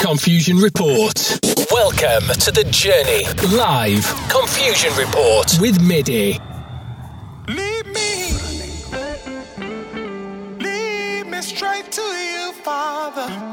Confusion Report. Welcome to the journey. Live Confusion Report with MIDI. Lead me, lead me straight to you, Father.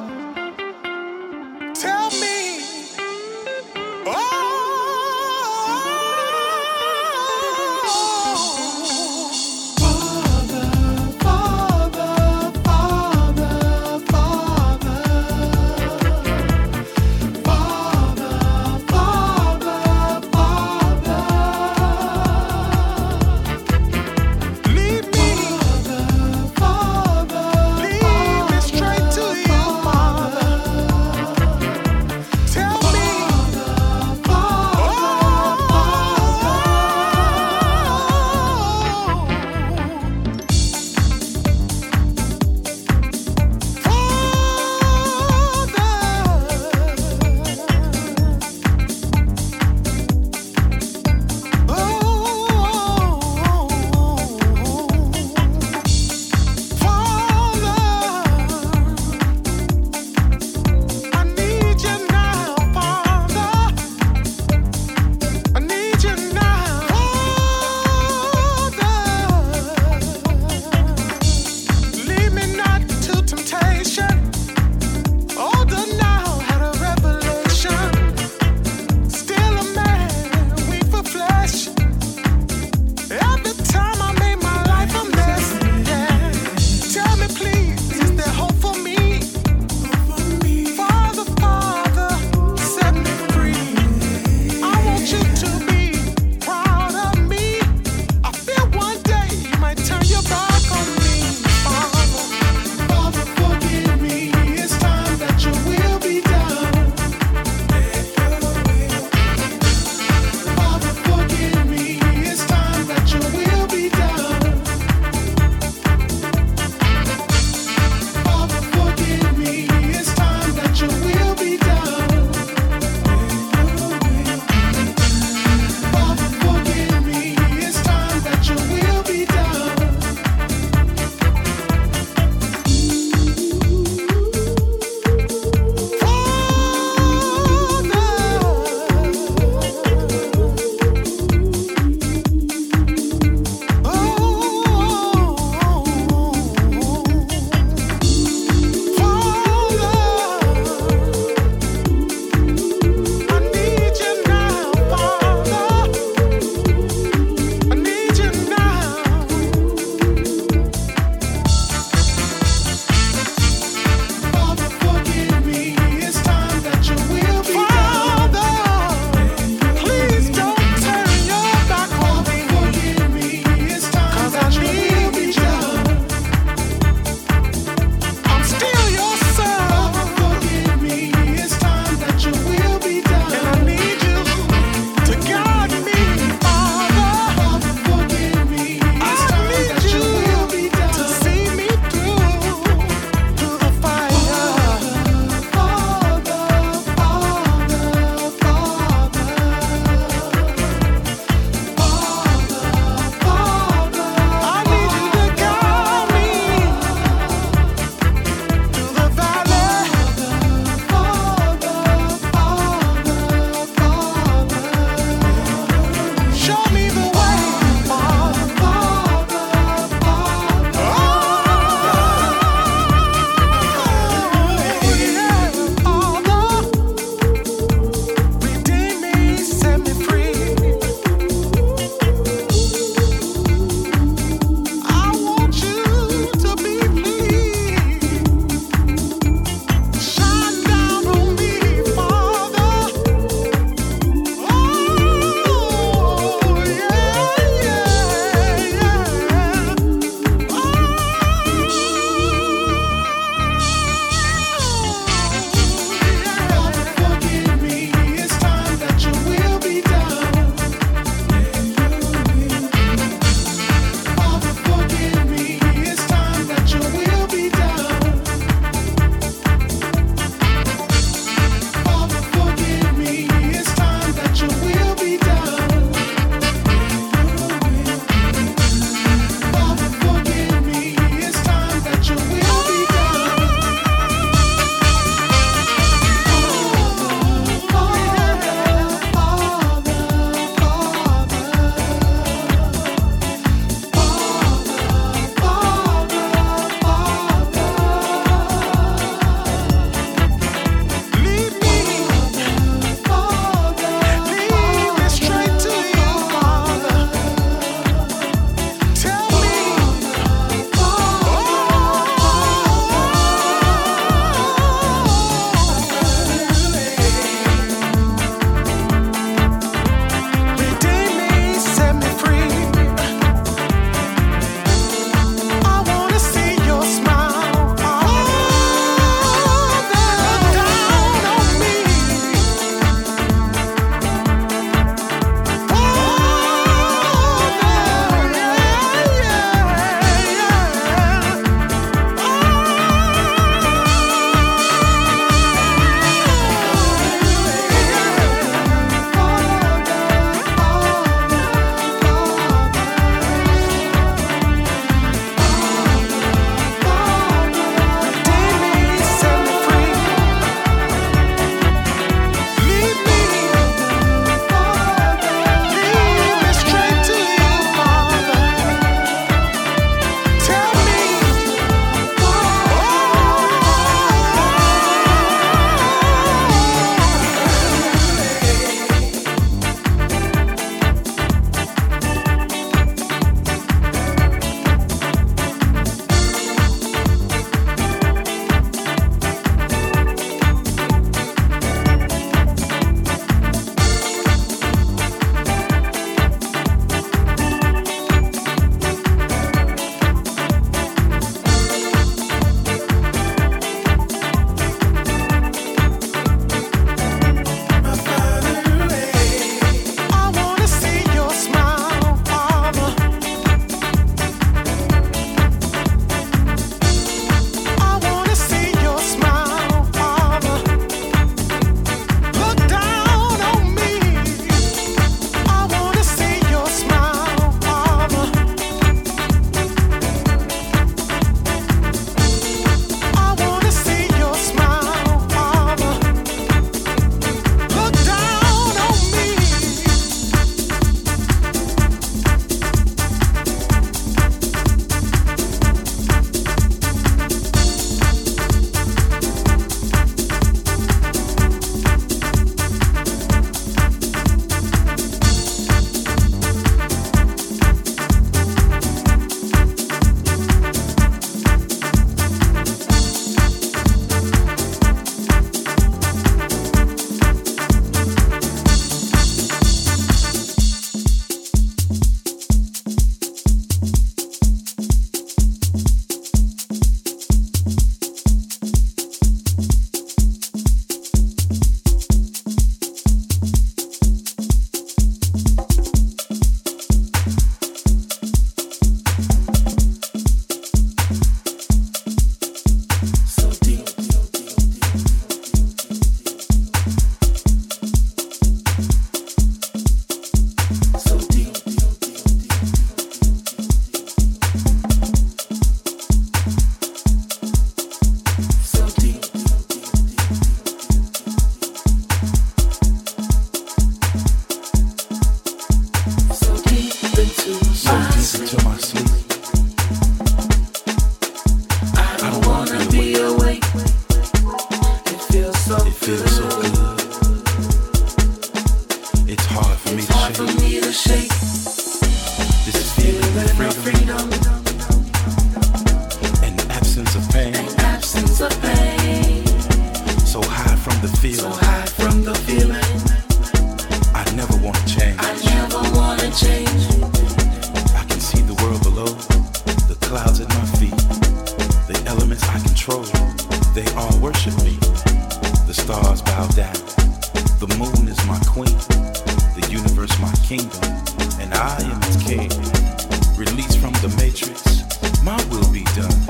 be done.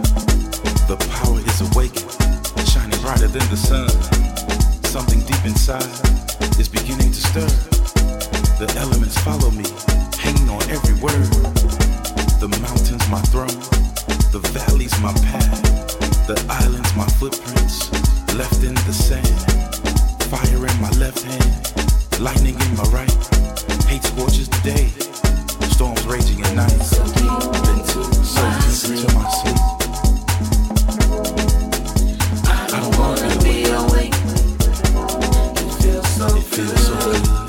The power is awakened, shining brighter than the sun. Something deep inside is beginning to stir. The elements follow me, hanging on every word. The mountains my throne, the valleys my path, the islands my footprints, left in the sand. Fire in my left hand, lightning in my right. Hate scorches the day storms raging at night. Into my sleep. I don't wanna be awake. It feels so, feels so good.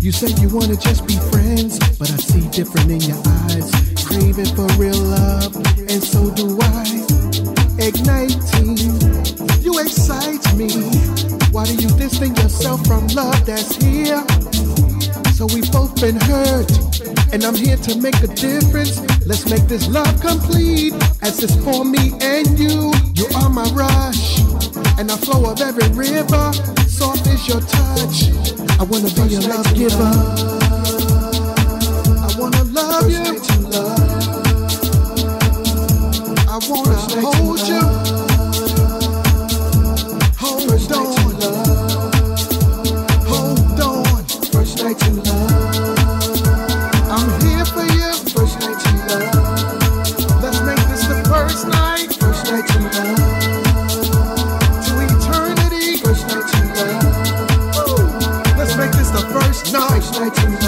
You said you wanna just be friends, but I see different in your eyes. Craving for real love, and so do I. Igniting, you excite me. Why do you distance yourself from love that's here? So we've both been hurt, and I'm here to make a difference. Let's make this love complete, as it's for me and you. You are my rush, and the flow of every river. Soft is your touch. I wanna be a love giver. I wanna love you. I wanna hold you. I do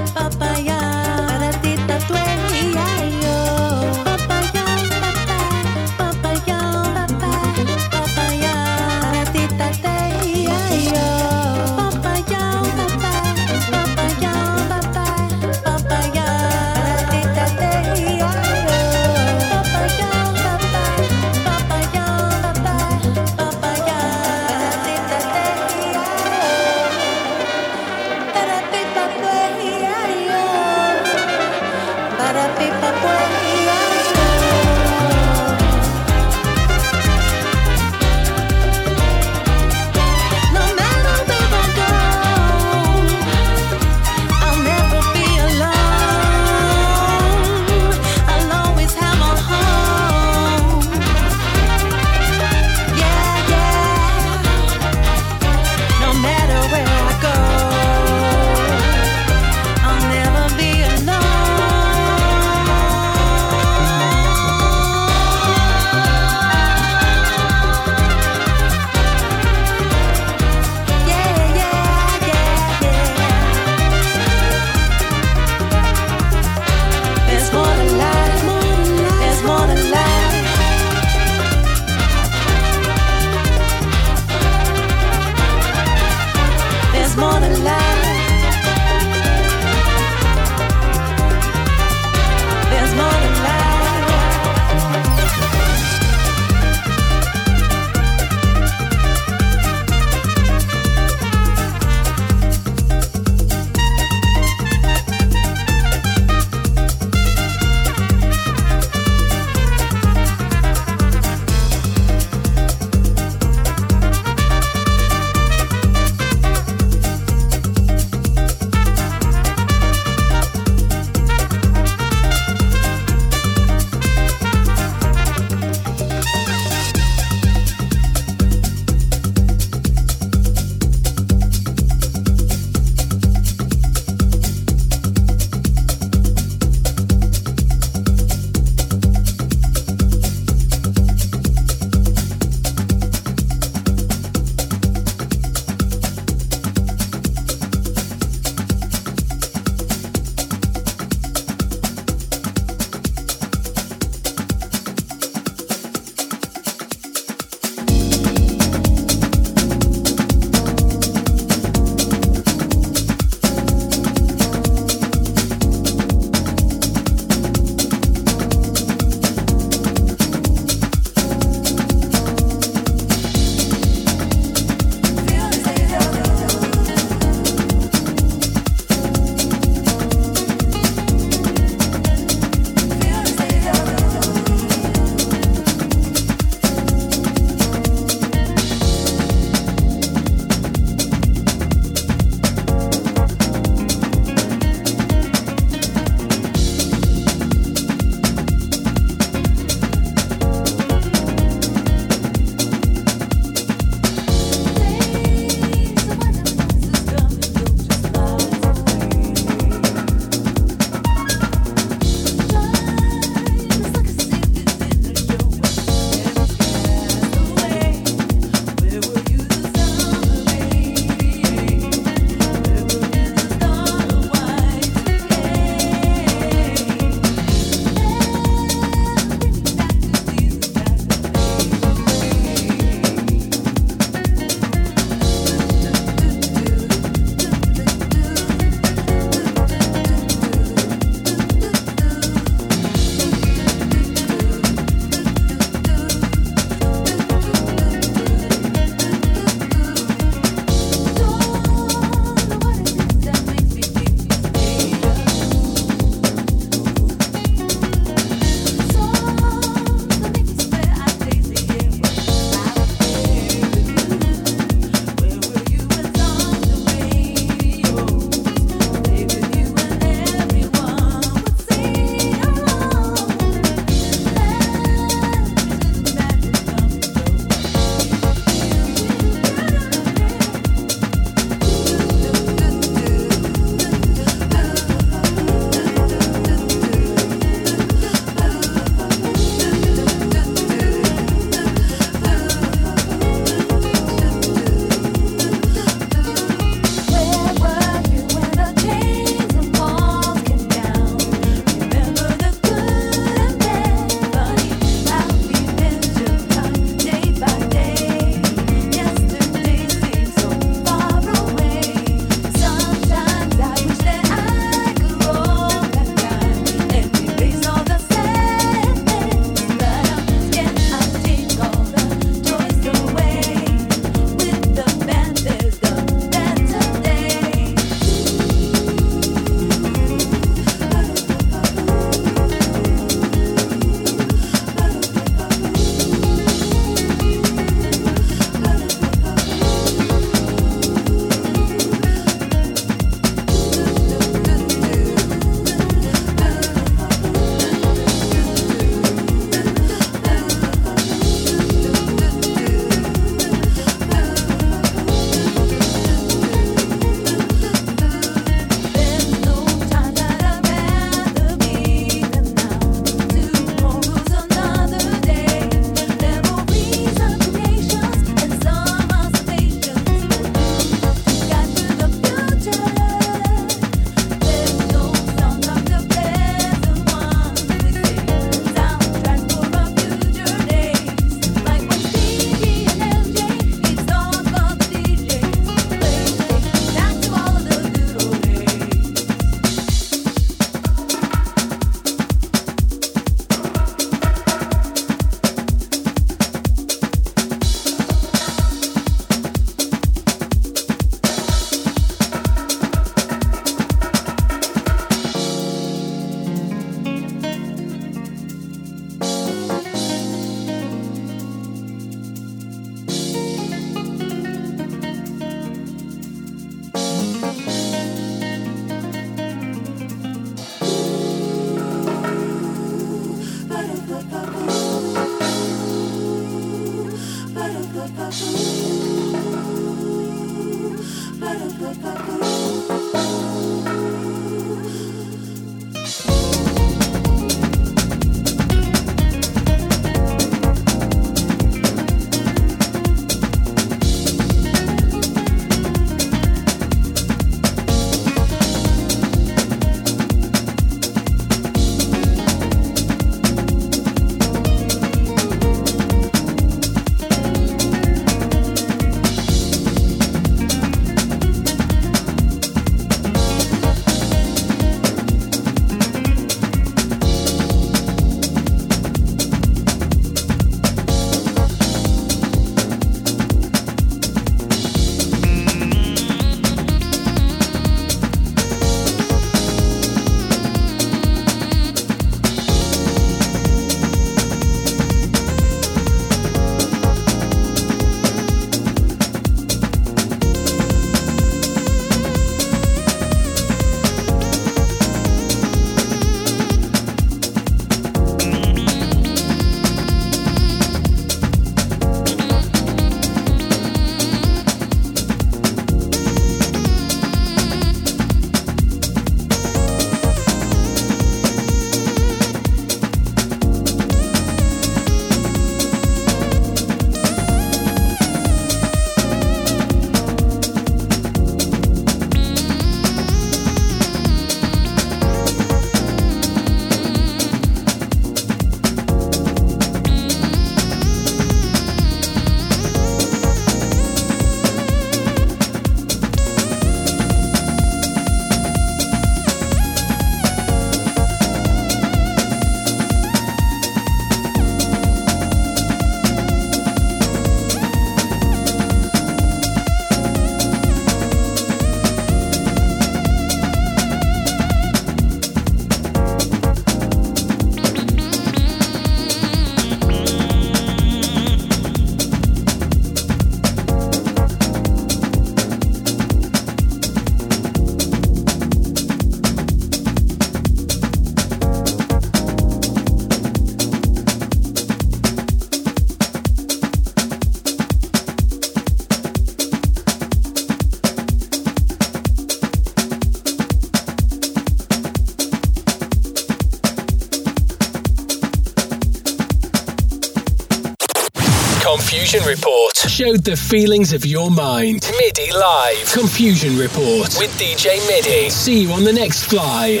showed the feelings of your mind. MIDI Live. Confusion Report with DJ MIDI. See you on the next fly.